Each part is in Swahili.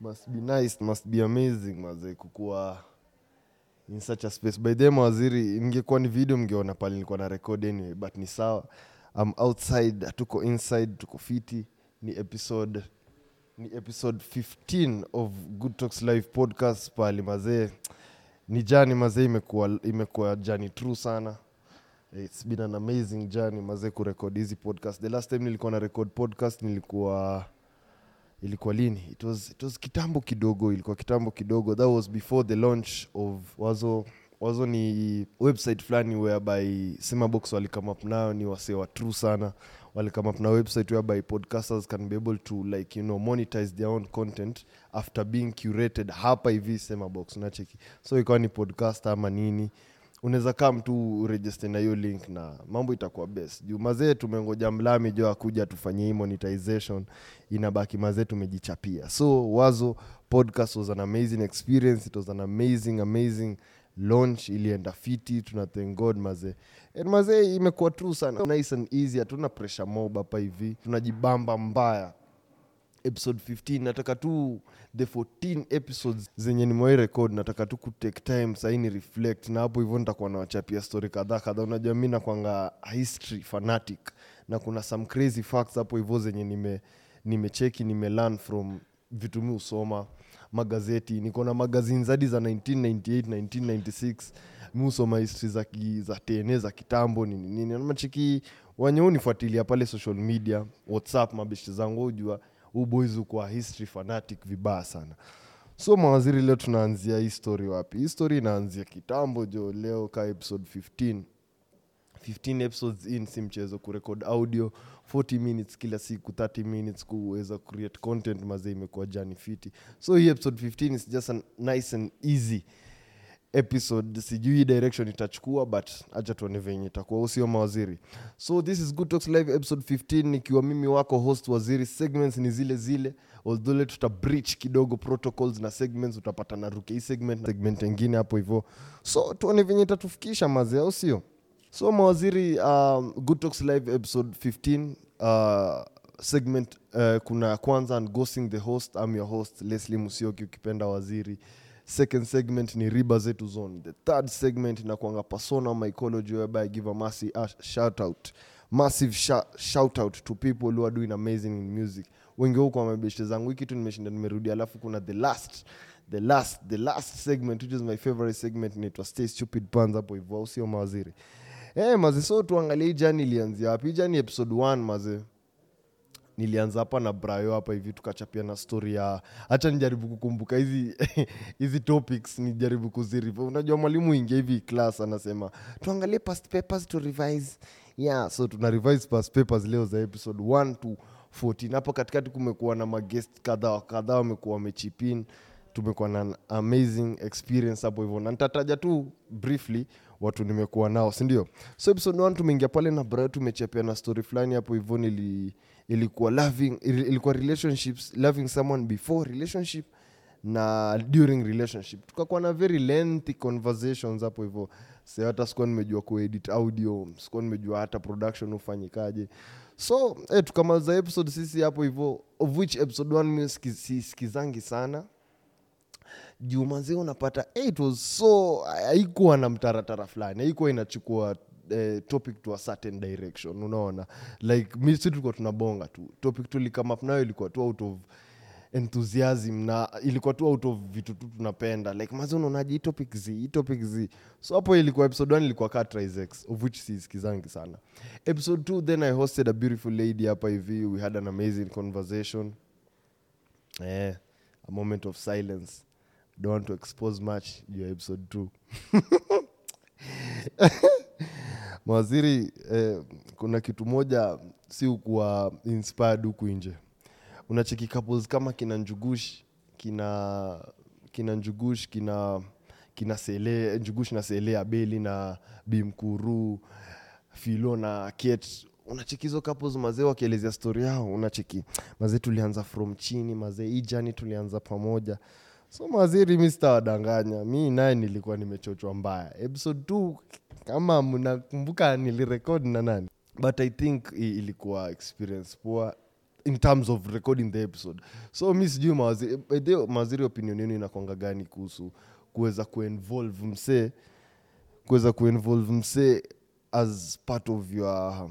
must be nice must be amazing mazee kukuwa in such a space. By them waziri ningekuwa ni video mngeona pale nilikuwa na record anyway but ni sawa. Am outside tuko inside tuko fiti. Ni episode ni episode 15 of good talks live podcast pali mazee. Ni jani mazee imekuwa imekuwa jani true sana. It's been an amazing journey mazee kurekod hizi podcast. The last time nilikuwa na record podcast nilikuwa ilikuwa lini? It was, it was kitambo kidogo ilikuwa kitambo kidogo. That was before the launch of wazo wazo ni website fulani whereby semabox walikame up nayo ni wasee wa true sana. Walikame up na website whereby podcasters can be able to like you know monetize their own content after being curated hapa hivi semabox unacheki. So ikawa ni podcast ama nini unaweza kaa mtu uregister na hiyo link na mambo itakuwa best. Juu mazee tumengoja mlami jo akuja tufanye hii monetization inabaki mazee tumejichapia. So wazo podcast was an amazing experience it was an amazing amazing launch ilienda fiti tuna thank god mazee. Mazee imekuwa true sana. Nice and easy hatuna pressure mob hapa hivi tunajibamba mbaya episode 15 nataka tu the 14 episodes zenye nimewai record. Nataka tu kutake time saini reflect. Na hapo hivyo nitakuwa nawachapia story kadhaa kadhaa. Unajua mi nakwanga history fanatic. Na kuna some crazy facts hapo hivyo zenye nime nimecheki nimelearn from vitu mi magazeti. Niko na magazin zadi za 1998 1996 mi husoma history za, ki, za tene za kitambo nini nini. Namachiki wenye pale social media. Whatsapp mabeshi zangu ujua huu boys ukuwa history fanatic vibaya sana. So mawaziri leo tunaanzia histori wapi? Histori inaanzia kitambo jo leo ka episode 15 15 episodes in si mchezo kurekod audio. 40 minutes kila siku 30 minutes kuweza create content mazee imekuwa jani fiti. So hii episode 15 is just a nice and easy episode sijui direction itachukua but acha tuone venye itakuwa usio mawaziri? So this is good talks live episode 15 nikiwa mimi wako host waziri segments ni zile zile although tuta breach kidogo protocols na segments utapata na ruke segment segment nyingine hapo hivyo. So tuone venye itatufikisha mazi au sio? So mawaziri um, good talks live episode 15 uh, segment uh, kuna kwanza ghosting the host am your host leslie musioki ukipenda waziri second segment ni riba zetu zone. The third segment inakwanga persona mycology whereby I give a massive uh, shout out massive sh shout out to people who are doing amazing in music. Wengi huko mabeshte zangu hii kitu nimeshinda nimerudi alafu kuna the last the last the last segment which is my favorite segment inaitwa stay stupid pans hapo sio mawaziri hey, maze so tuangalie hii jani ilianzia wapi? Hii jani episode 1 maze nilianza hapa na brayo hapa hivi tukachapia na story ya hacha nijaribu kukumbuka hizi hizi topics nijaribu kuziriva unajua mwalimu ingia hivi class anasema tuangalie past papers to revise. Yeah so tuna revise past papers leo za episode 1 to 14 hapo katikati kumekuwa na magest kadha wa kadhaa wamekuwa wamechipin tumekuwa na amazing experience hapo hivyo. Na nitataja tu briefly watu nimekuwa nao sindio so episode 1 tumeingia pale na brayo tumechapia na story fulani hapo hivyo nili ilikuwa loving ilikuwa relationships loving someone before relationship na during relationship. Tukakuwa na very lengthy conversations hapo hivyo. Se hata sikuwa nimejua kuedit audio sikuwa nimejua hata production hufanyikaje so eh, tukamaliza episode sisi hapo hivyo of which episode one mi sikizangi sana. Juu mazie unapata eh, it was so haikuwa na mtaratara fulani haikuwa inachukua eh, topic to a certain direction unaona? Like mi si tulikuwa tunabonga tu. Topic tulikamap nayo ilikuwa tu out of enthusiasm na ilikuwa tu out of vitu tu tunapenda. Like mazi unaonaje topic z topic z so hapo ilikuwa episode 1 ilikuwa katrisex of which siisikizangi sana. Episode 2 then i hosted a beautiful lady hapa hivi. We had an amazing conversation. Eh, a moment of silence. Don't want to expose much. Your episode 2 mawaziri eh, kuna kitu moja si ukuwa inspired huku nje. Unacheki couples kama kina njugush kina kina njugush kina kina sele njugush na sele abeli na bimkuru filo na ket unacheki hizo couples mazee wakielezea stori yao unacheki mazee tulianza from chini mazee hii jani tulianza pamoja so maziri mi sitawadanganya. Mi naye nilikuwa nimechochwa mbaya. Episode t kama mnakumbuka nilirekod na nani? But i think ilikuwa experience poa in terms of recording the episode. So mi sijui mawaziri, mawaziri opinion yenu inakwanga gani kuhusu kuweza kuinvolve msee kuweza kuinvolve msee as part of your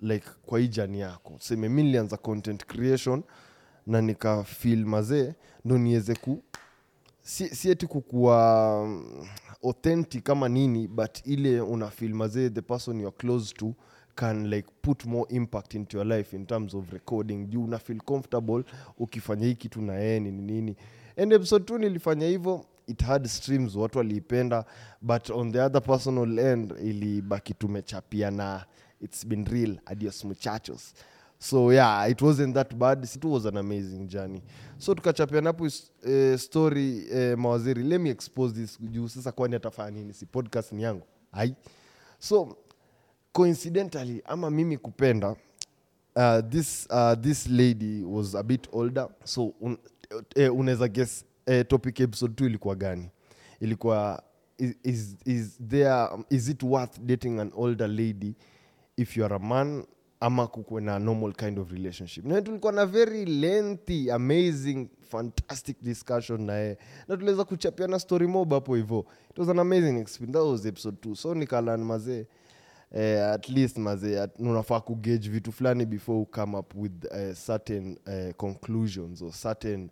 like kwa hii jani yako? Seme mi nilianza content creation na nikafil mazee ndo niweze ku si, si eti um, authentic kama nini but ile una feel mazee the person youare close to can like put more impact into your life in terms of recording. Juu una feel comfortable ukifanya hii kitu na yeye nini nini. And episode tu nilifanya hivyo it had streams watu waliipenda but on the other personal end ilibaki tumechapia na it's been real adios muchachos so yeah it wasn't that bad. It was an amazing journey. So tukachapianapo hapo eh, story uh, mawaziri. Let me expose this juu. Sasa kwani atafanya nini? Si podcast ni yangu? Ai so coincidentally ama mimi kupenda uh, this, uh, this lady was a bit older. So un, uh, unaweza guess uh, topic episode 2 ilikuwa gani? Ilikuwa is, is, is, there, is it worth dating an older lady if you are a man ama kukuwe na normal kind of relationship. Na tulikuwa na very lengthy amazing fantastic discussion naye na tuliweza kuchapiana story mob hapo hivo it was an amazing experience. That was episode 2 so nikalan mazee eh, at least mazee unafaa kugage vitu fulani before you come up with uh, certain uh, conclusions or certain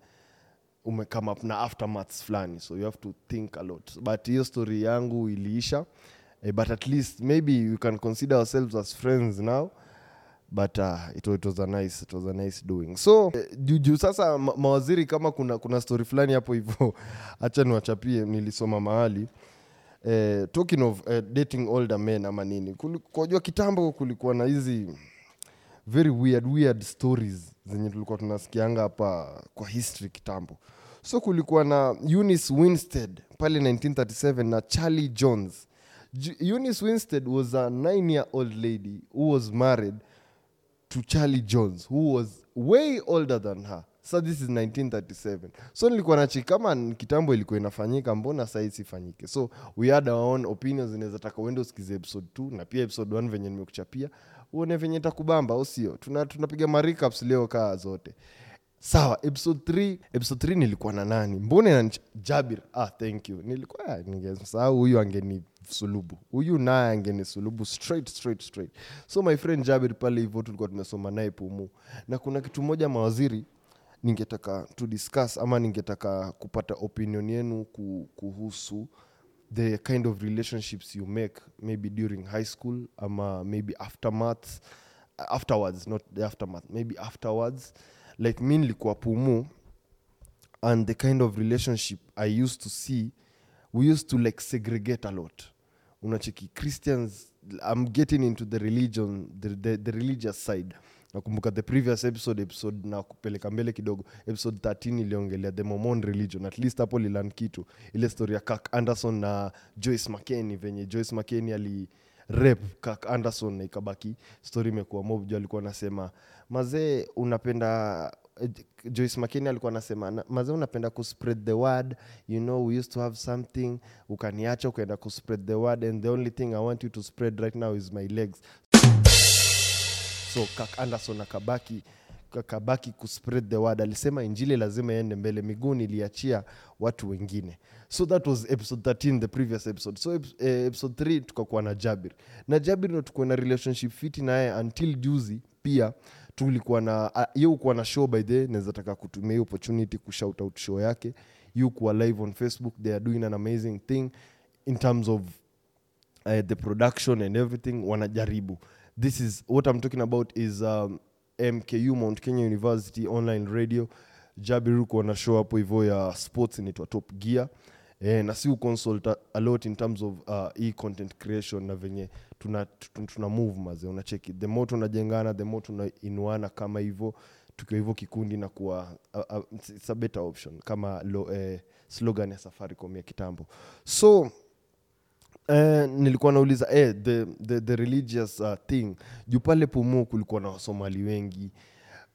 ume come up na aftermaths fulani. So you have to think a lot. But hiyo story yangu iliisha. Eh, but at least maybe you can consider ourselves as friends now but uh, it, it was a nice it was a nice doing. So juu sasa ma, mawaziri kama kuna kuna story fulani hapo hivyo hacha niwachapie nilisoma mahali. Eh, talking of eh, dating older men ama nini kwajua kitambo kulikuwa na hizi very weird weird stories zenye tulikuwa tunasikianga hapa kwa history kitambo. So kulikuwa na eunice winstead pale 1937 na charlie jones. J- eunice winstead was a 9 year old lady who was married to charlie jones who was way older than her. So this is 1937 so nilikuwa nachi kama kitambo ilikuwa inafanyika mbona sai sifanyike so we had our own opinions inaweza uende usikize episode 2 na pia episode 1 venye nimekuchapia uone venye takubamba au sio? Tuna, tunapiga marecaps leo kaa zote. Sawa episode 3 episode 3 nilikuwa na nani? Mbona inanich- jabir ah thank you. Nilikuwa ah, ningesahau huyu angeni sulubu. Huyu naye angeni sulubu straight straight straight. So my friend jabir pale hivyo tulikuwa tumesoma naye pumu. Na kuna kitu moja mawaziri ningetaka to discuss ama ningetaka kupata opinion yenu kuhusu the kind of relationships you make maybe during high school ama maybe aftermath afterwards not the aftermath maybe afterwards. Like mi nilikuwa pumu and the kind of relationship i used to see we used to like segregate a lot unacheki christians i'm getting into the religion the, the, the religious side. Nakumbuka the previous episode episode na kupeleka mbele kidogo episode 13 iliongelea the momon religion at least hapo lilan kitu ile story ya kak anderson na joyce mckenny venye joyce mckenny ali rep kak anderson na ikabaki story imekuwa mob juu alikuwa anasema mazee unapenda joyce makini alikuwa anasema maze unapenda kuspread the word you know we used to have something ukaniacha ukaenda kuspread the word and the only thing i want you to spread right now is my legs. So kak anderson akabaki akabaki kuspread the word. Alisema injili lazima iende mbele miguu niliachia watu wengine. So that was episode 13 the previous episode. So eh, episode 3 tukakuwa na jabir. Na jabir ndo tukuwa na relationship fiti naye until juzi pia tulikuwa na ah, ye ukuwa na show by the naweza taka kutumia hiyo opportunity kushout out show yake. Yu kuwa live on facebook they are doing an amazing thing in terms of uh, the production and everything wanajaribu. This is what i'm talking about is um, mku mount kenya university online radio. Jabiru na show hapo hivyo ya sports inaitwa top gear eh, na si uconsult a, lot in terms of uh, content creation na venye tuna, tuna, tuna move maze unacheki. The more tunajengana the more tunainuana kama hivyo tukiwa hivyo kikundi na kuwa uh, uh, it's- a better option kama lo, eh, slogan ya safaricom ya kitambo. So Eh, nilikuwa nauliza eh, the, the, the religious uh, thing. Juu pale pumu kulikuwa na wasomali wengi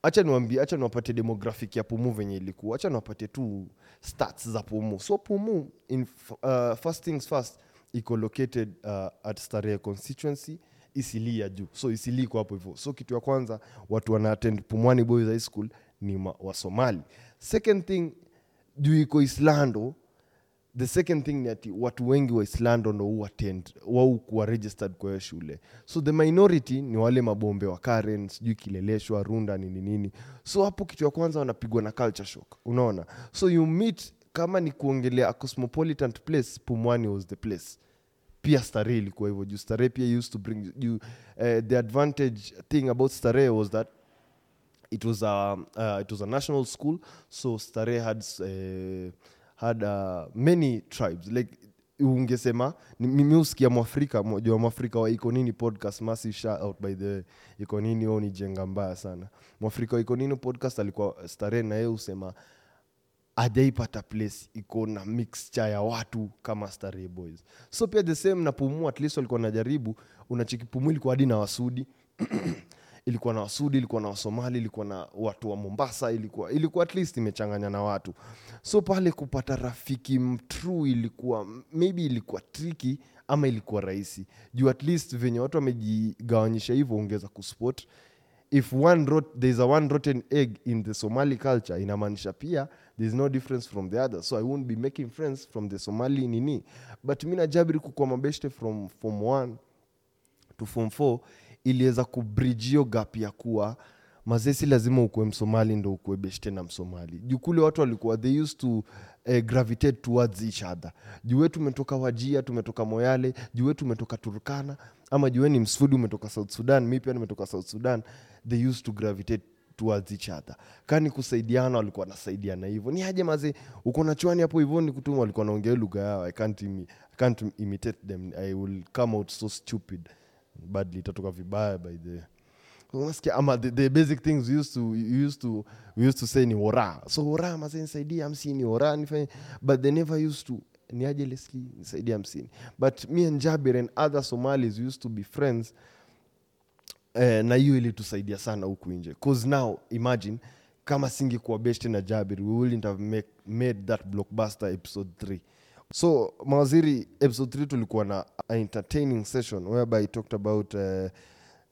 hacha niwambie acha niwapatie demographic ya pumu venye ilikuwa. Acha niwapatie tu stats za pumu. So pumu in, uh, first things first iko located uh, at starehe constituency isilii ya juu. So isili iko hapo hivyo. So kitu ya kwanza watu wanaatend pumwani boys high school ni wasomali second thing juu iko islando the second thing ni ati watu wengi wa islando ndo hu attend wau kuwa registered kwa hiyo shule. So the minority ni wale mabombe wa karen sijui kileleshwa runda nini nini. So hapo kitu ya kwanza wanapigwa na culture shock unaona? So you meet kama ni kuongelea a cosmopolitan place pumwani was the place. Pia starehe ilikuwa hivyo juu starehe pia used to bring you, uh, the advantage thing about starehe was that it was a, uh, it was a national school. So starehe had, uh, had uh, many tribes. Like ungesema mimi mwafrika moja wa mwafrika wa ikonini podcast masi shout out by the ikonini wao ni jenga mbaya sana. Mwafrika wa ikonini podcast alikuwa starehe na yeye husema ajaipata place iko na mixture ya watu kama starehe boys. So pia the same napumua at least walikuwa najaribu unachikipumua ilikuwa hadi na wasudi ilikuwa na wasudi ilikuwa na wasomali ilikuwa na watu wa mombasa ilikuwa ilikuwa at least imechanganya na watu. So pale kupata rafiki mtru ilikuwa maybe ilikuwa triki ama ilikuwa rahisi. Juu at least venye watu wamejigawanyisha hivyo ungeweza kuspot. If one rot, there's a one rotten egg in the somali culture inamaanisha pia there's no difference from the other. So i won't be making friends from the somali nini. But mi najabiri kukua mabeshte from form 1 to form 4 iliweza kubridge gap ya kuwa mazesi lazima ukuwe msomali ndo ukuwe beshte na msomali. Juu kule watu walikuwa they used to uh, gravitate towards each other. Juu wetu umetoka wajia tumetoka moyale juu wetu umetoka turkana ama juu we ni msfudi umetoka south sudan mi pia nimetoka south sudan they used to gravitate towards each other. Kani kusaidiana walikuwa wanasaidiana hivyo. Ni aje maze uko na chwani hapo hivyo ni kutuma walikuwa naongea lugha yao. I can't, imi, I can't imitate them. I will come out so stupid badly itatoka vibaya by the unasikia ama the, the basic things we used to, we used to, we used to say ni wora so wora masa nisaidie hamsini wora nifanye. But they never used to niaje nisaidie hamsini. But me and jabir and other somalis used to be friends eh, na hiyo ilitusaidia sana huku nje. Cause now imagine kama singekuwa best na jabir we wouldn't have make, made that blockbuster episode 3 so mawaziri episode 3 tulikuwa na a entertaining session whereby talked about uh,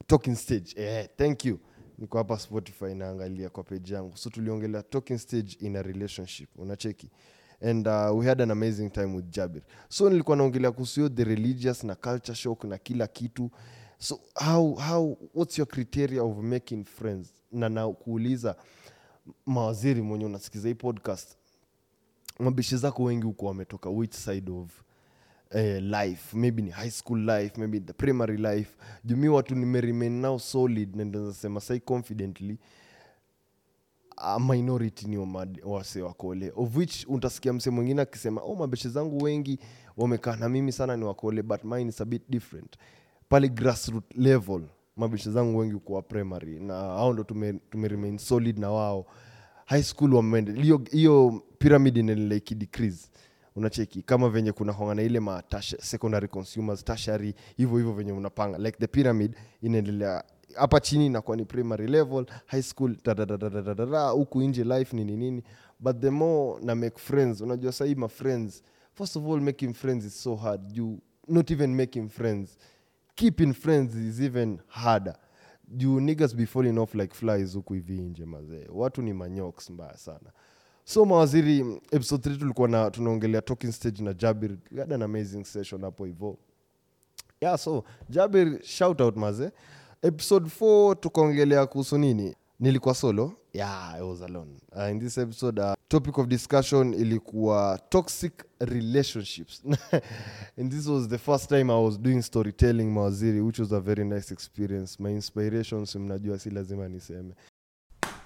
talking stage. Eh, thank you. Niko hapa spotify naangalia kwa page yangu. So tuliongelea talking stage in a relationship. Unacheki? And uh, we had an amazing time with jabir. So nilikuwa naongelea kuhusu the religious na culture shock na kila kitu. So how, how what's your criteria of making friends? Na na kuuliza mawaziri mwenye unasikiza hii podcast mabishi zako wengi huko wametoka which side of eh, life? Maybe ni high school life maybe the primary life. Jumi watu nimeremain now solid nandazasema sai confidently minority ni wase wakole of which utasikia mse mwingine akisema oh mabeshe zangu wengi wamekaa na mimi sana ni wakole but mine is a bit different. Pale grassroot level mabeshe zangu wengi kuwa primary na hao ndo tumeremain tume solid na wao high school wameende. Hiyo pyramid inaendelea ikidecrease unacheki kama venye kuna hongana ile ma secondary consumers tashari hivyo hivyo venye unapanga. Like the pyramid inaendelea hapa chini inakuwa ni primary level high school huku nje life nini nini. But the more na make friends unajua sahii ma friends first of all making friends is so hard. You not even making friends. Keeping friends is even harder juu niggas be falling off like flies huku hivi nje mazee. Watu ni manyoks mbaya sana. So mawaziri episode 3 tulikuwa na tunaongelea talking stage na jabir. We had an amazing session hapo hivo. Yeah so jabir shout out maze episode 4 tukaongelea kuhusu nini? Nilikuwa solo. Yeah i was alone. Uh, in this episode uh, topic of discussion ilikuwa toxic relationships. And this was the first time i was doing storytelling mawaziri which was a very nice experience. My inspirations mnajua si lazima niseme.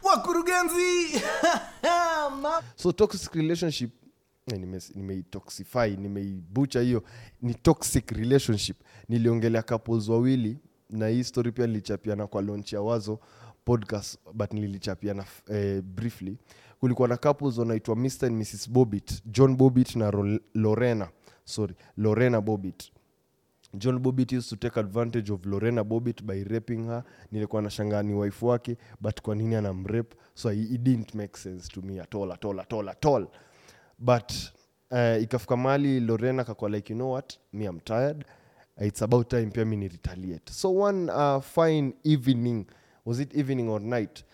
Wakurugenzi! So toxic relationship eh, nimeitoxify nimeibucha hiyo ni toxic relationship. Niliongelea couples wawili na hii story pia nilichapiana kwa launch ya wazo podcast but nilichapiana eh, briefly kulikuwa na couples wanaitwa mr and mrs bobit john bobit na Ro- lorena. Sorry lorena bobit john bobit used to take advantage of lorena bobit by raping her. Nilikuwa nashangaa ni wife wake but kwa nini anamrep so it didn't make sense to me at all, at all. but uh, ikafika mali lorena kakwa like you know what? Me am tired. It's about time pia mi ni retaliate. So one uh, fine evening. Was it evening or night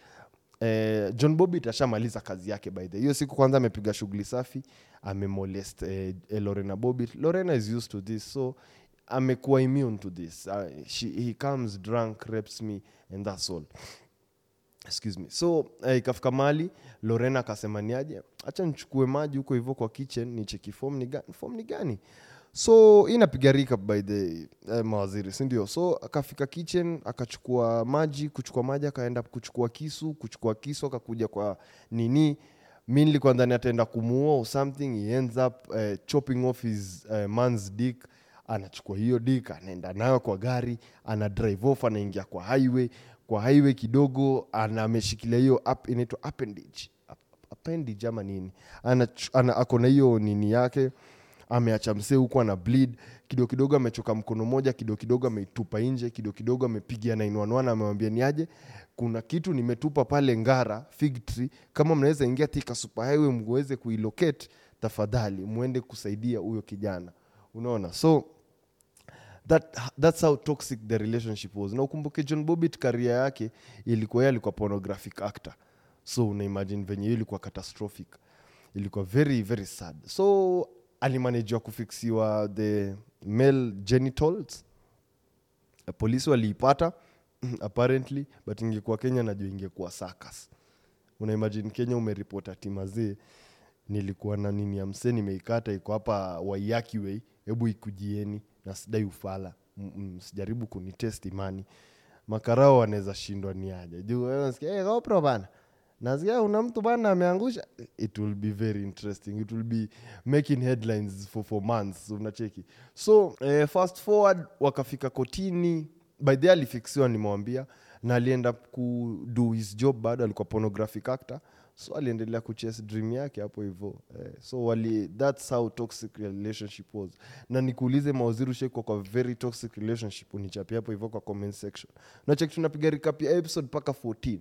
eh, john bobit ashamaliza kazi yake by the hiyo siku kwanza amepiga shughuli safi amemolest eh, lorena bobi. Lorena is used to this so amekuwa immune to this. Uh, she, he comes drunk reps me and that's all. Excuse me. So eh, ikafika mali lorena akasema niaje hacha nichukue maji huko hivyo kwa kitchen nicheki form ni gani form ni gani so inapiga by the eh, mawaziri sindio so akafika kitchen akachukua maji kuchukua maji akaenda kuchukua kisu kuchukua kisu akakuja kwa nini? Mi nilikuwa ataenda kumuua or something he ends up uh, chopping off his uh, man's dick anachukua hiyo dik anaenda nayo kwa gari ana drive off anaingia kwa highway kwa highway kidogo ameshikilia hiyo up- inaitwa appendage appendage ama nini? Ana, ana ako hiyo nini yake ameacha msee huku ana bleed. Kidogo kidogo amechoka mkono moja kidogo kidogo ameitupa nje kidogo kidogo amepigia 911 amemwambia niaje kuna kitu nimetupa pale ngara fig tree. Kama mnaweza ingia tika super highway mweze kuilocate tafadhali mwende kusaidia huyo kijana. Unaona? So that, that's how toxic the relationship was. Na ukumbuke john bobit karia yake ilikuwa ye alikuwa pornographic actor. So unaimagine venye hiyo ilikuwa catastrophic. Ilikuwa very very sad. So alimanajiwa kufiksiwa the male genitals. Polisi waliipata apparently but ingekuwa kenya najua ingekuwa sakas unaimajini kenya umeripot ati mazee nilikuwa na nini ya msee nimeikata iko hapa waiyaki way hebu ikujieni na sidai ufala. Sijaribu kunitest imani. Makarao wanaweza shindwa ni aje? Juu hey, GoPro bana nasikia una mtu bana ameangusha. It will be very interesting. It will be making headlines for, for months. Unacheki. So eh, fast forward wakafika kotini. By the alifiksiwa nimewambia na alienda kudo his job bado alikuwa pornographic actor. So aliendelea kuchase dream yake hapo hivo. Eh, so wali thats how toxic relationship was. Na nikuulize mawaziri kwa very toxic relationship unichapia hapo hivo kwa comment section. Nacheki tunapiga recap episode mpaka 14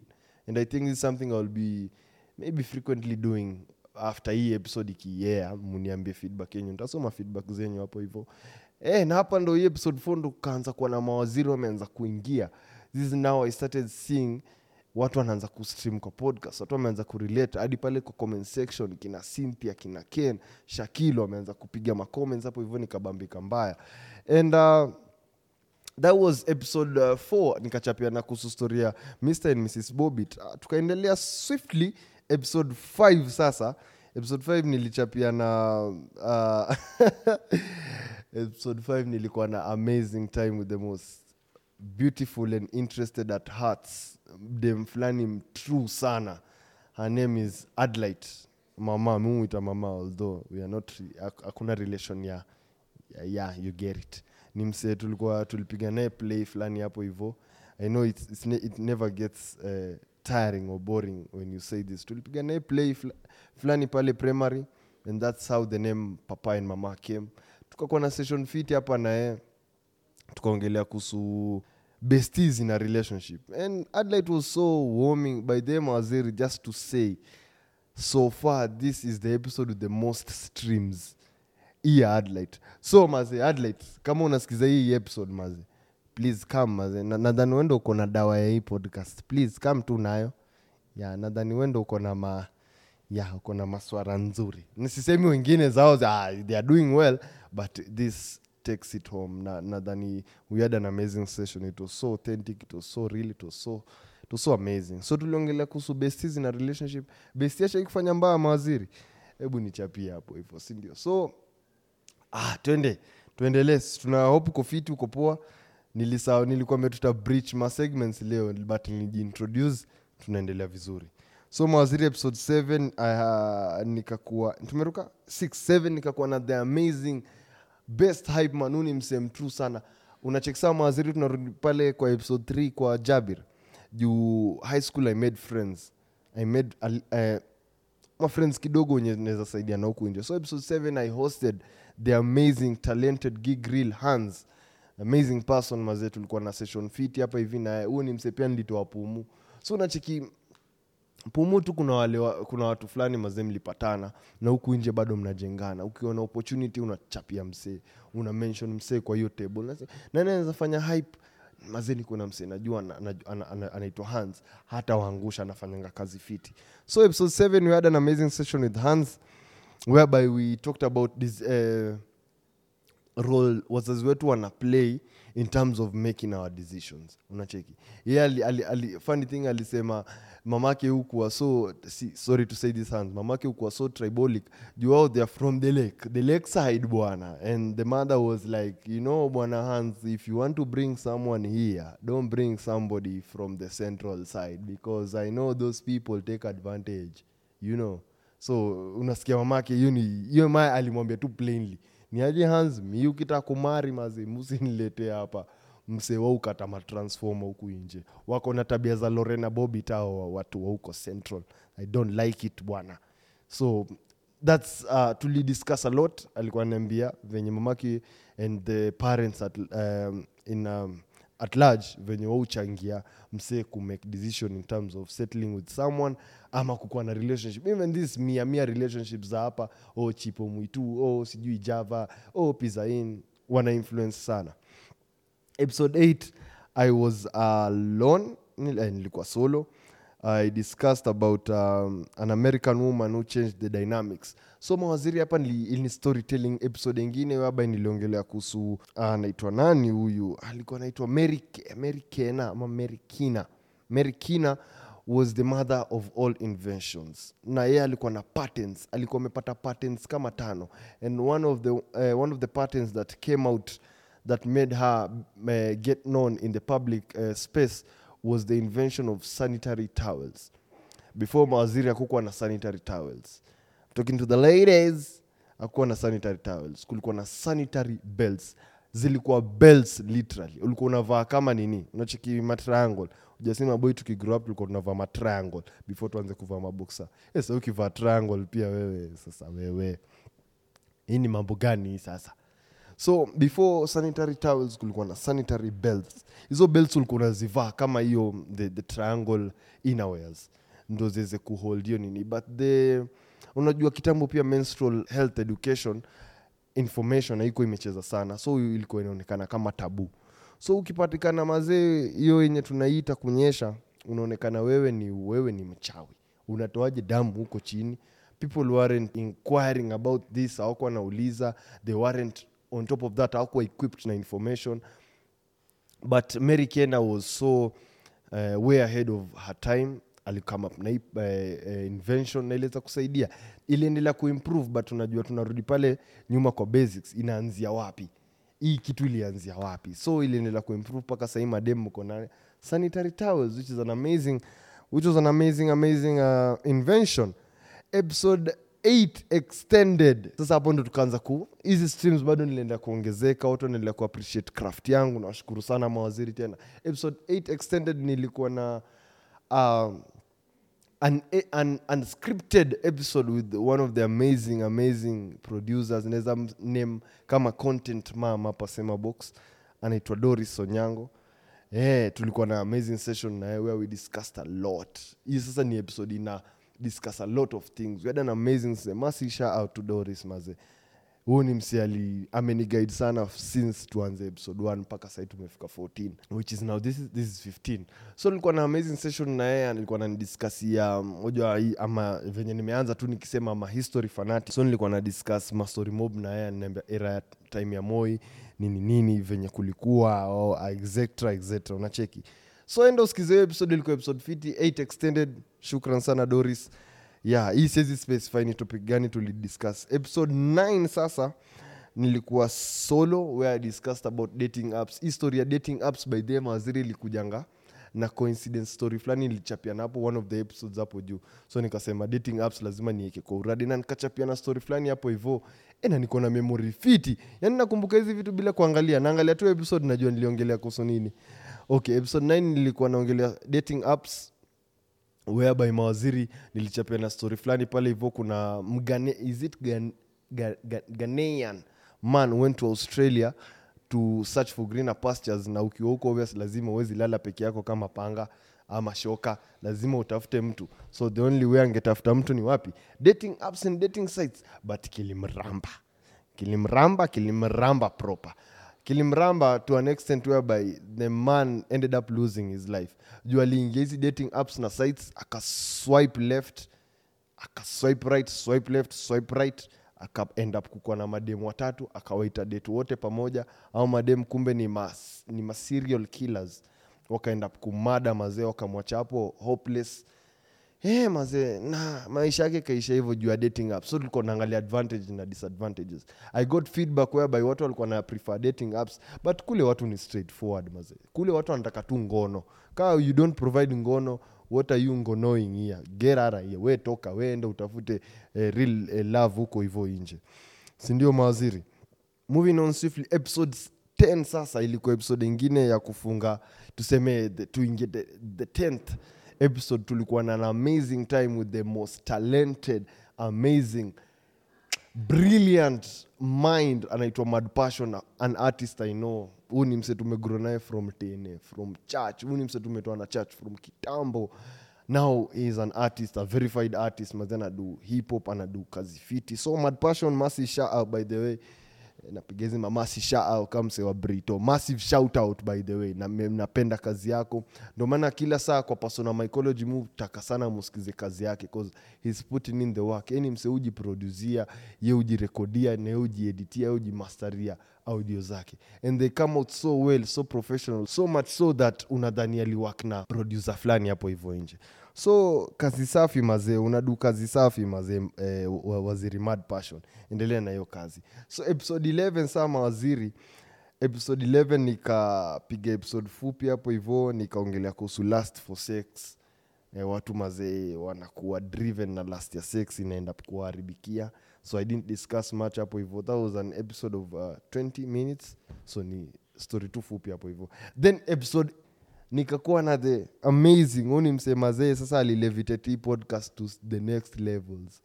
and i think this is something i'll be maybe frequently doing after hii episode ikiea muniambie feedback yenyu. Ntasoma feedback zenyu hapo hivo eh, na hapa ndo hii episode 4 ndo kaanza kuwa na mawaziri wameanza kuingia. This is now i started seeing watu wanaanza kustream kwa podcast. Watu wameanza kurelate hadi pale kwa comment section kina cynthia kina ken shakilo wameanza kupiga macomments hapo hivyo nikabambika mbaya. And uh, that was episode 4 uh, nikachapia na kuhusu storia mr and mrs bobit uh, tukaendelea swiftly episode 5 sasa. Episode 5 nilichapia na uh, episode 5 nilikuwa na amazing time with the most beautiful and interested at hearts. Dem fulani mtrue sana. Her name is adlight mama mimuita mama although we are not hakuna relation ya yeah, yeah, you get it ni msee tulikuwa tulipiga naye play fulani hapo hivo. I know it's, it's ne it never gets uh, tiring or boring when you say this. Tulipiga naye play fulani pale primary and that's how the name papa and mama came. Tukakuwa na session fit hapa naye tukaongelea kuhusu besties in a relationship. And adlight was so warming by them waziri just to say so far this is the episode with the most streams hii adlight so maze adlight kama unasikiza hii episode maze please come maze. Na- nadhani wendo uko na dawa ya hii podcast. Please come tu nayo. Ya nadhani wendo uko na ma ya uko na maswara nzuri. Nisisemi wengine zao za, ah, they are doing well but this takes it home. Na nadhani we had an amazing session. It was so authentic it was so real it was so it was so amazing. So tuliongelea kuhusu besties na relationship. Bestie shaikufanya mbaya mawaziri? Hebu nichapie hapo hivyo si ndio? So ah, twende tuendelee. Tuna hope uko fiti poa. Nilisahau nilikuwa metuta breach ma segments leo but nilijiintroduce tunaendelea vizuri. So mawaziri episode 7 uh, nikakuwa tumeruka? 67 nikakuwa na the amazing best hype manuni msem true sana. Unachek saa mawaziri tunarudi pale kwa episode 3 kwa jabir. Juu high school i made friends. I made uh, ma friends kidogo wenye naweza saidia na huku nje. So episode 7 i hosted the amazing talented gig real hands amazing person mazee tulikuwa na session fit hapa hivi na huo ni msepia nilitoa pumu. So nacheki pumu tu kuna wale wa, kuna watu fulani mazee mlipatana na huku nje bado mnajengana. Ukiona opportunity unachapia msee una mention msee kwa hiyo table. Nani anaweza fanya hype. Mazee niko na msee najua ana- ana- ana- ana- anaitwa hans. Hata waangusha anafanyanga kazi fiti. So episode 7 we had an amazing session with hans whereby we talked about this uh, role wazazi wetu wana play in terms of making our decisions. Unacheki? Ye funny thing alisema mamake hukuwa so si, sorry to say this hands mamake hukuwa so tribolic wao they from the lake. The lake side bwana. And the mother was like you know bwana hans if you want to bring someone here don't bring somebody from the central side because i know those people take advantage you know so unasikia mamake hiyo ni hiyo maya alimwambia tu plainly. Ni aje hans mi ukita kumari mazi musinilete hapa. Msee wa matransforma huku nje. Wako na tabia za lorena bobi tao wa- watu wa huko central. I don't like it bwana. So thats uh, tulidiscuss a lot alikuwa anaambia venye mamake and the parents at, um, in um, at large venye wauchangia msee kumake decision in terms of settling with someone ama kukuwa na relationship. Even this mia mia relationships za hapa o oh, chipo mwitu o oh, sijui java o oh, pizain wana influence sana. Episode 8 i was alone eh, nilikuwa solo i discussed about um, an american woman who changed the dynamics. So mawaziri hapa ni storytelling episode ingine waba niliongelea kuhusu anaitwa nani huyu? Alikuwa anaitwa Mary kena ama mary kina. Mary kina was the mother of all inventions. Na yeye alikuwa na patents alikuwa amepata patents kama tano. And one of the, uh, one of the patents that came out that made her uh, get known in the public uh, space was the invention of sanitary towels. Before mawaziri hakukuwa na sanitary towels. Talking to the ladies hakukuwa na sanitary towels. Kulikuwa na sanitary belts. Zilikuwa belts literally. Ulikuwa unavaa kama nini? Unacheki matriangle. Ujasema boy tukigrow up tulikuwa tunavaa matriangle. Before tuanze kuvaa maboksa yes, ukivaa triangle pia wewe sasa wewe. Hii ni mambo gani sasa so before sanitary towels kulikuwa na sanitary belts. Hizo belts ulikuwa unazivaa kama hiyo the, the triangle inawares ndo ziweze kuhold hiyo nini. But the unajua kitambo pia menstrual health education information haiko imecheza sana. So ilikuwa inaonekana kama tabu. So ukipatikana mazee hiyo yenye tunaita kunyesha unaonekana wewe ni wewe ni mchawi. Unatoaje damu huko chini? People weren't inquiring about this hawakuwa wanauliza. They weren't on top of that hawakuwa equipped na information. But mary kena was so uh, way ahead of her time. Alikame up na uh, uh, invention na iliweza kusaidia. Iliendelea kuimprove but unajua tunarudi pale nyuma kwa basics. Inaanzia wapi? Hii kitu ilianzia wapi? So iliendelea kuimprove mpaka sahii madem mko na sanitary towels which is an amazing which was an amazing amazing uh, invention. Episode 8 extended. Sasa hapo ndo tukaanza ku hizi streams bado nilienda kuongezeka watu wanaendelea kuappreciate craft yangu. Nawashukuru sana mawaziri tena. Episode 8 extended nilikuwa na um, an, an episode with one of the amazing amazing producers. Naweza name kama content mam hapa sema box. Anaitwa doris onyango. Eh tulikuwa na amazing session naye where we discussed a lot. Hii sasa ni episode ina discuss a lot of things. We had an amazing se- masi shout out to doris maze. Huu ni msi ali ameniguide sana since tuanze episode 1 mpaka sahii tumefika 14 which is now this is, this is 15 so nilikuwa na amazing session na nilikuwa nanidiskasia moja ama venye nimeanza tu nikisema ama history fanatic. So nilikuwa na discuss mastory mob na yeye era ya time ya moi nini nini venye kulikuwa oh, etc etc unacheki so enda usikize episode ilikuwa episode fiti 8 extended. Shukran sana doris. Yeah hii siwezi specify ni topic gani tulidiscuss episode 9 sasa nilikuwa solo where i discussed about dating apps. Hii ya dating apps by them waziri ilikujanga na coincidence story fulani nilichapiana hapo one of the episodes hapo juu. So nikasema dating apps lazima nieke kwa uradi na nikachapiana story fulani hapo hivo. E niko na memory fiti. Yaani nakumbuka hizi vitu bila kuangalia. Naangalia tu episode najua niliongelea kuhusu nini okay episode 9 nilikuwa naongelea dating apps whereby mawaziri nilichapia na story fulani pale hivyo kuna mgane, is it Gan, Ga, Ga, ghanaian man went to australia to search for greener pastures na ukiwa huko obvious lazima uwezi lala peke yako kama panga ama shoka lazima utafute mtu. So the only way angetafuta mtu ni wapi? Dating apps and dating sites but kilimramba. Kilimramba kilimramba proper kilimramba to an extent whereby the man ended up losing his life. Juu aliingia hizi dating apps na sites akaswipe left akaswipe right swipe left swipe right akaend up kukuwa na mademu watatu akawaita date wote pamoja au mademu kumbe ni mas, ni maserial killers. Wakaenda kumada mazee wakamwacha hapo hopeless hey, maze na maisha yake kaisha hivyo juu ya dating apps. So tulikuwa naangalia advantage na disadvantages. I got feedback whereby watu walikuwa na prefer dating apps but kule watu ni straightforward maze kule watu wanataka tu ngono. Kaa you don't provide ngono what are you ngonoing here? Get here. We toka we utafute eh, real eh, love huko hivyo nje. Sindio mawaziri? Moving on swiftly episodes 10 sasa ilikuwa episode ingine ya kufunga tuseme tuingie the 10th episode tulikuwa na an amazing time with the most talented amazing brilliant mind anaitwa mad passion an artist i know. Huu ni mse tumegrow naye from tene from church. Huu ni mse tumetoa na church from kitambo. Now is an artist a verified artist. Mazi anadu hip hop anadu kazi fiti. So mad passion masi shout out by the way napiga hizi mamasi shout kama mse wa brito. Massive shout out by the way. Na napenda kazi yako. Ndio maana kila saa kwa personal mycology mu taka sana musikize kazi yake cause he's putting in the work. Yani mse ujiproducia ye ujirekodia na ye ujieditia ye ujimasteria audio zake. And they come out so well so professional so much so that unadhani aliwak na producer fulani hapo hivyo nje so kazi safi mazee unadu kazi safi mazee eh, wa- waziri mad passion. Endelea na hiyo kazi. So episode 11 saa mawaziri episode 11 nikapiga episode fupi hapo hivo nikaongelea kuhusu last for sex. Eh, watu mazee wanakuwa driven na last ya sex inaenda kuwaharibikia so i didn't discuss much hapo hivo. That was an episode of uh, 20 minutes. So ni story tu fupi hapo hivo. Then episode nikakuwa na the amazing huu ni msemazee sasa alilevitate podcast to the next levels.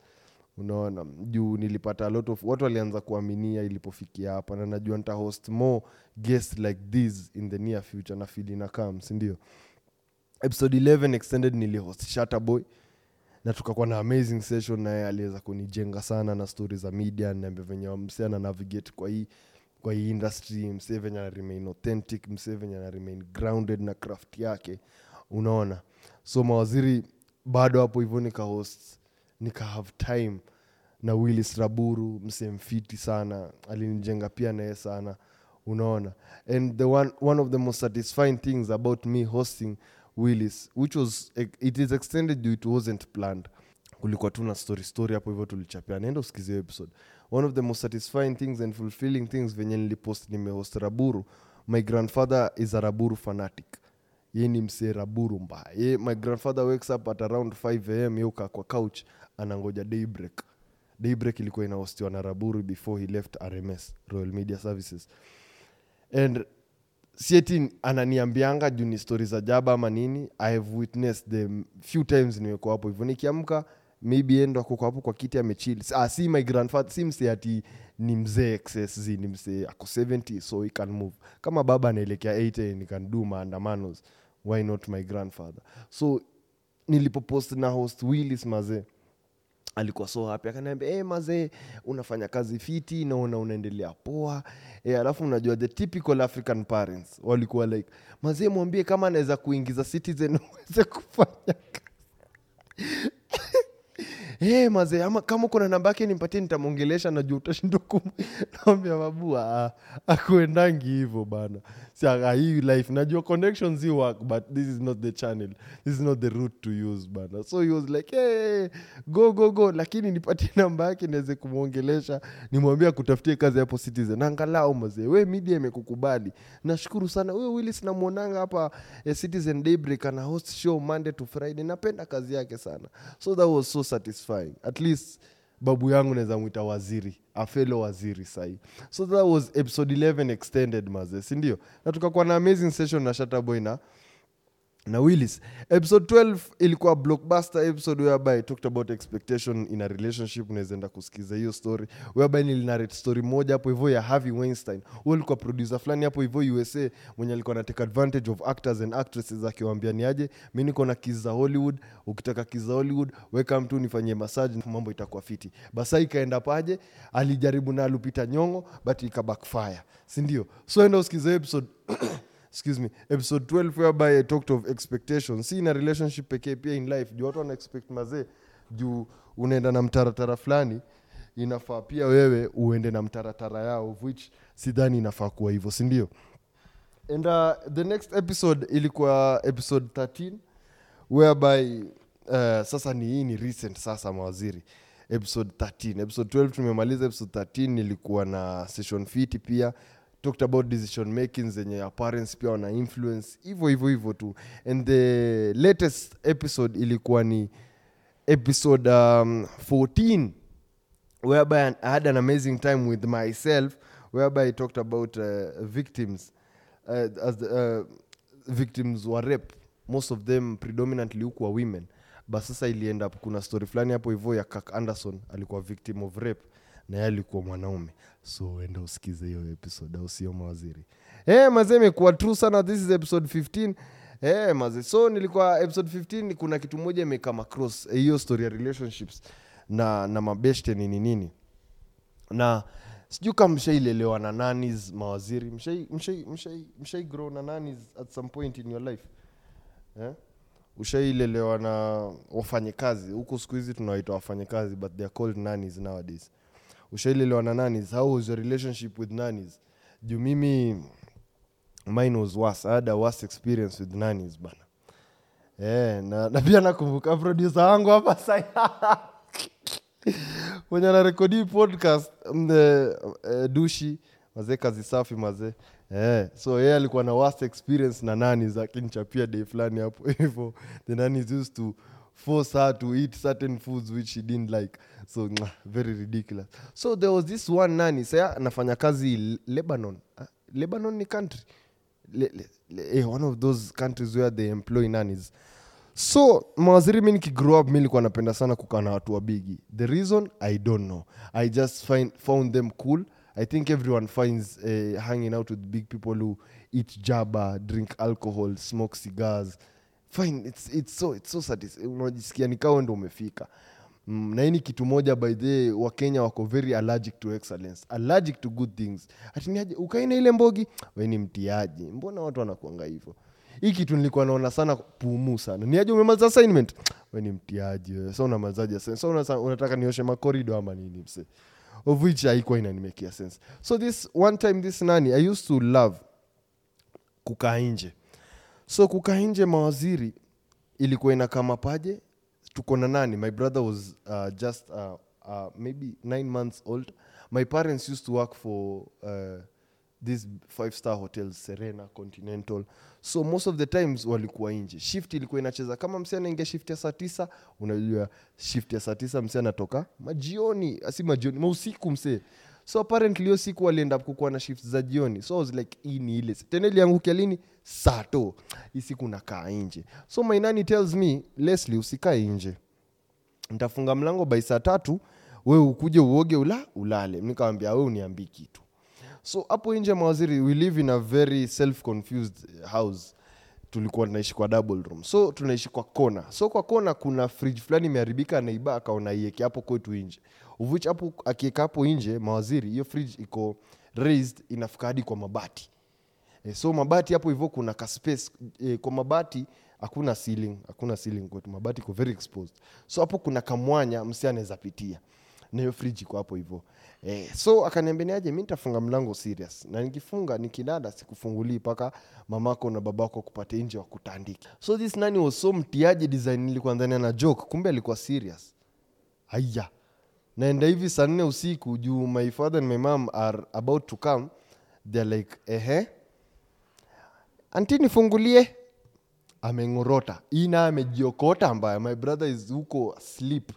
Unaona juu nilipata a lot of watu walianza kuaminia ilipofikia hapa na najua nita host more guests like this in the near future na fili na kam sindio episode 11 extended nilihost shatterboy na tukakuwa na amazing session naye aliweza kunijenga sana na stori za media niambia venye mse ana navigate kwa hii kwa hii industry msee venye remain authentic msee venye remain grounded na craft yake. Unaona? So mawaziri bado hapo hivyo nikahost nika have time na willis raburu msemfiti sana alinijenga pia naye sana. Unaona? And the one, one of the most satisfying things about me hosting willis which was it is extended it wasn't planned. Kulikuwa tu na story story hapo hivyo tulichapia. Naenda usikize episode one of the most satisfying things and fulfilling things venye nilipost nimehost raburu. My grandfather is a raburu fanatic. Ye ni msee raburu mbaya. Ye my grandfather wakes up at around 5 am yeuka kwa couch anangoja daybreak daybreak ilikuwa inahostiwa na raburu before he left rms royal media services. And sieti ananiambianga juu ni stori za jaba ama nini i have witnessed the few times nimekuwa hapo. Hivyo nikiamka maybe endo akoko hapo kwa kiti amechil ah, si my grandfather si mse ati ni mzee xsz ni msee ako 70 so he can move. Kama baba anaelekea 80 and can do maandamanos. Why not my grandfather? So nilipopost na host willis mazee alikuwa so happy. Akaniambia hey, mazee unafanya kazi fiti naona unaendelea poa. E, alafu unajua the typical african parents walikuwa like mazee mwambie kama anaweza kuingiza citizen uweze kufanya hey, mazee ama kama kuna namba yake nimpatie nitamwongelesha najua utashindwa kum naambia mabua ah, akuendangi hivyo bana hii life. Najua connections hi work but this is not the channel. This is not the route to use bana. So he was like hey, go go go. Lakini nipatie namba yake niweze kumwongelesha nimwambia kutafutie kazi hapo citizen. Angalau mazee we media imekukubali. Nashukuru sana. Huyo willis namwonanga hapa eh, citizen daybreak ana host show monday to friday. Napenda kazi yake sana. So that was so satisfying. At least babu yangu naweza mwita waziri afelo waziri sahii so that was episode 11 extended maze sindio na tukakuwa na amazing session na shataboy na na willis episode 12 ilikuwa blockbuster episode whereby talked about expectation in a relationship. Unawezaenda kusikiza hiyo story. Whereby nilinarate story moja hapo hivyo ya harvey weinstein. Huo alikuwa producer fulani hapo hivyo usa mwenye alikuwa na take advantage of actors and actresses akiwaambia niaje mi niko na kiza hollywood ukitaka kiza hollywood weka mtu nifanyie masaji mambo itakuwa fiti. Basa ikaenda paje alijaribu na alupita nyongo but ikabackfire sindio so enda usikiza episode excuse me. Episode 12 whereby i talked of expectations. Si in a relationship pekee pia in life juu watu wanaexpect mazee juu unaenda na mtaratara fulani inafaa pia wewe uende na mtaratara yao which sidhani inafaa kuwa hivyo sindio and uh, the next episode ilikuwa episode 13 whereby uh, sasa ni hii ni recent sasa mawaziri. Episode 13 episode 12 tumemaliza episode 13 ilikuwa na session fiti pia talked about decision making zenye parents pia wana influence hivyo hivyo hivyo tu. And the latest episode ilikuwa ni episode um, 14 whereby I had an amazing time with myself whereby I talked about uh, victims uh, as the, uh, victims wa rape. Most of them predominantly huku wa women. But sasa ilienda up kuna story fulani hapo hivyo ya kak anderson alikuwa victim of rape na yeye mwanaume. So enda usikize hiyo episode au sio mawaziri? Hey, mazee imekuwa true sana. This is episode 15 Hey, maze so nilikuwa episode 15 kuna kitu moja imekama across eh, hiyo story ya relationships na na mabeshte nini nini. Na sijuu kama mshailelewa na nanis mawaziri. Mshai grow na nanis at some point in your life. Yeah? ushailelewa na wafanyikazi. Huku siku hizi tunawaita wafanyikazi but they are called nanis nowadays ushailelewa na nanis. How was your relationship with nanis? Juu mimi mine was worse. I had a worse experience with nanis bana. Eh, na, na pia nakumbuka produsa wangu hapa sai. Mwenye anarekodi podcast mde uh, dushi. Mazee kazi safi mazee. Yeah. so yeye alikuwa na worst experience na nanis akinichapia day fulani hapo hivo the nanis used to force her to eat certain foods which she didn't like. So mwah, very ridiculous. So there was this one nani saya anafanya kazi lebanon. Uh, lebanon ni country. Le, le, le, eh, one of those countries where they employ nannies. So mawaziri mi nikigrow up mi likuwa napenda sana kukaa na watu wabigi the reason? I don't know. I just find, found them cool. I think everyone finds uh, hanging out with big people who eat jaba drink alcohol smoke cigars fine it's, it's so, it's so satis- unajisikia nikawe ndo umefika. Mm, na hii ni kitu moja by the wakenya wako very allergic to excellence allergic to good things. Atiniaje ukaina ile mbogi we mtiaji. Mbona watu wanakuanga hivyo? Hii kitu nilikuwa naona sana pumu sana. Niaje umemaliza assignment? We ni mtiaji wewe so unamalizaje unasa- unataka nioshe makorido ama nini mse? Of which haikuwa inanimekia sense. So this one time this nani i used to love kukaa nje so kukaa nje mawaziri ilikuwa inakama paje? Tuko na nani? My brother was uh, just uh, uh, maybe nine months old. My parents used to work for uh, these five star hotels serena continental. So most of the times walikuwa nje. Shift ilikuwa inacheza. Kama msi anaingia shift ya saa tisa unajua shift ya saa tisa msi anatoka majioni. Asi majioni mausiku msee so apparently siku alienda kukuwa na shift za jioni. So I was like hii ni ile. Tena iliangukia lini? Sato hii siku nakaa nje. So my nani tells me leslie usikae nje. Ntafunga mlango by saa tatu. We ukuje uoge ula ulale. Nikawambia we uniambii kitu. So hapo nje mawaziri we live in a very self confused house tulikuwa tunaishi kwa double room. So tunaishi kwa kona so kwa kona kuna fridge fulani imeharibika naiba akaona ieke hapo kwetu nje. Which hapo akieka hapo nje mawaziri hiyo fridge iko raised inafika hadi kwa mabati. E, so mabati hapo hivyo kuna ka space e, kwa mabati hakuna ceiling hakuna ceiling kwetu. Mabati iko very exposed. So hapo kuna kamwanya msi anaweza pitia. Na hiyo fridge iko hapo hivyo eh, so akaniambia niaje mi nitafunga mlango serious. Na nikifunga nikilala sikufungulii mpaka mamako na babako kupate nje wakutandiki so this nani was so mtiaji design nilikuwa ana joke kumbe alikuwa serious. Aya naenda hivi saa nne usiku juu my father and my mom are about to come. They're like ehe. Anti nifungulie. Amengorota. Ina amejiokota mbaya. My brother is huko sleep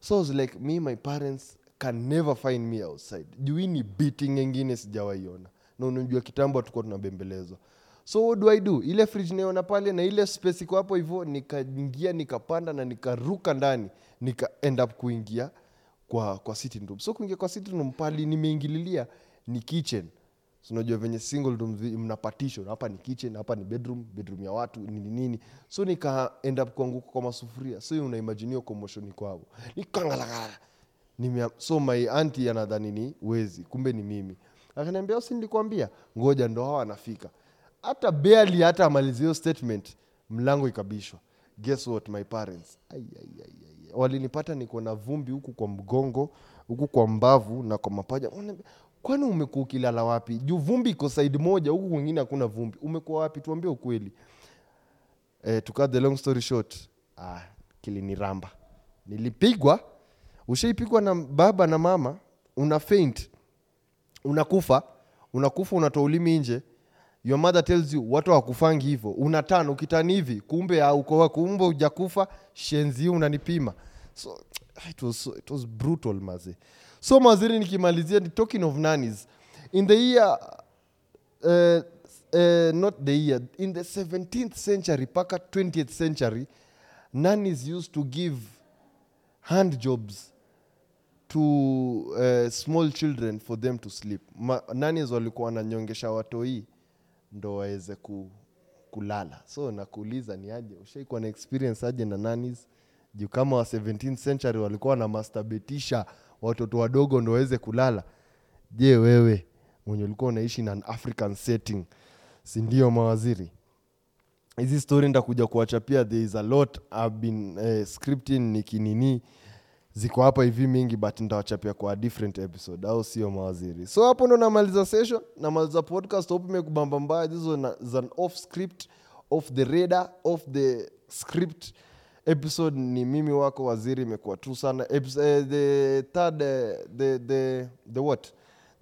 so was like me my parents can never find me outside. Juu hii ni beating engine sijawaiona na unajua kitambo tukuwa tunabembelezwa. So what do i do? Ile fridge naiona pale na ile space iko hapo hivyo nikaingia nikapanda na nikaruka ndani nika end up kuingia kwa kwa sitting room. So kuingia kwa sitting room pali nimeingililia ni kitchen. Unajua venye single room mna partition hapa ni kitchen hapa ni bedroom bedroom ya watu nini nini. So nika end up kuanguka kwa masufuria. So unaimagine commotion iko hapo So my auntie anadhani ni wezi kumbe ni mimi. Akaniambia si nilikwambia? Ngoja ndo hawa anafika hata barely hata amalizie hiyo statement mlango ikabishwa. Guess what my parents? Walinipata niko na vumbi huku kwa mgongo huku kwa mbavu na kwa mapaja. Kwani umekuwa ukilala wapi? Juu vumbi iko side moja huku kwingine hakuna vumbi. Umekuwa wapi? Tuambie ukweli. Eh, to the long story short ah, kiliniramba. Nilipigwa ushaipigwa na baba na mama una faint unakufa unakufa unatoa ulimi nje. Your mother tells you watu hawakufangi hivyo. Unatana ukitani hivi kumbe aukoa kumbe ujakufa shenzi unanipima. So it was, so, it was brutal maze so maziri nikimalizia ni talking of nannies. In the year uh, uh, not the year in the 17th century mpaka 20th century nannies used to give hand jobs to uh, small children for them to sleep. Ma, nannies walikuwa wananyongesha watoi? Ndo waweze ku, kulala. So nakuuliza ni aje? Ushaikuwa na experience aje na nanis? Juu kama wa 17th century walikuwa wanamasturbatisha watoto wadogo ndo waweze kulala. Je wewe mwenye ulikuwa unaishi na an african setting sindio mawaziri? Hizi story ndakuja kuwachapia there is a lot. Been uh, scripting nikinini ziko hapa hivi mingi but ndawachapia kwa different episode. Au sio mawaziri? So hapo ndo namaliza session namaliza podcast. Hope imekubamba mbaya. Was an- off script off the radar off the script. Episode ni mimi wako waziri imekuwa tu sana. Eh, the third eh, the, the, the what?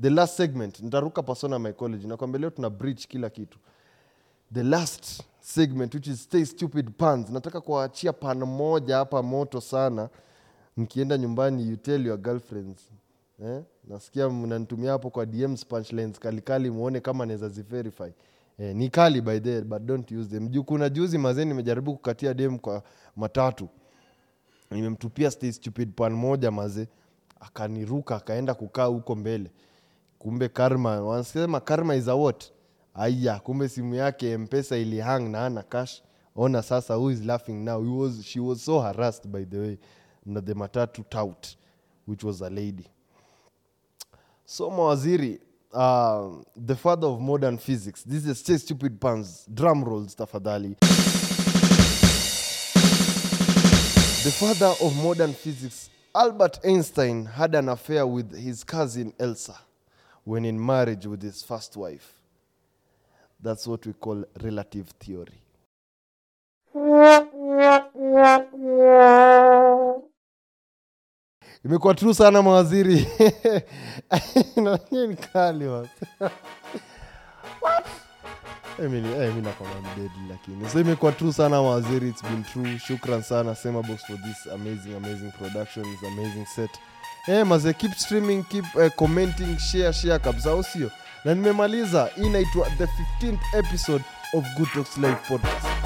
The last segment. Nitaruka persona mycology. Nakwambia leo tuna bridge kila kitu. The last segment which is stay stupid pans nataka kuwaachia pan moja hapa moto sana mkienda nyumbani you tell your girlfriends. Eh? nasikia mnanitumia hapo kwa dms punchlines kalikali muone kama naweza ziverify. Eh, ni kali by the but don't use them. Juu kuna juzi mazee nimejaribu kukatia dem kwa matatu. Nimemtupia stay stupid pan moja maze akaniruka akaenda kukaa huko mbele. Kumbe karma wanasema karma is a what? Aya kumbe simu yake mpesa ilihang na ana cash. Ona sasa who is laughing now? He was, she was so harassed by the way na the matatu tout which was a lady so mawaziri uh, the father of modern physics this is stay stupid puns drum rolls tafadhali The father of modern physics, Albert Einstein, had an affair with his cousin Elsa when in marriage with his first wife. That's what we call relative theory. imekuwa true sana mawaziri. Eh, eh, lakini. So imekuwa true sana mawaziri its been true. Shukran sana semabox for this amazing amazing production is amazing set. Eh, maze keep streaming keep uh, commenting share share kabisa usio sio? Na nimemaliza. Hii inaitwa the 15th episode of good talks live podcast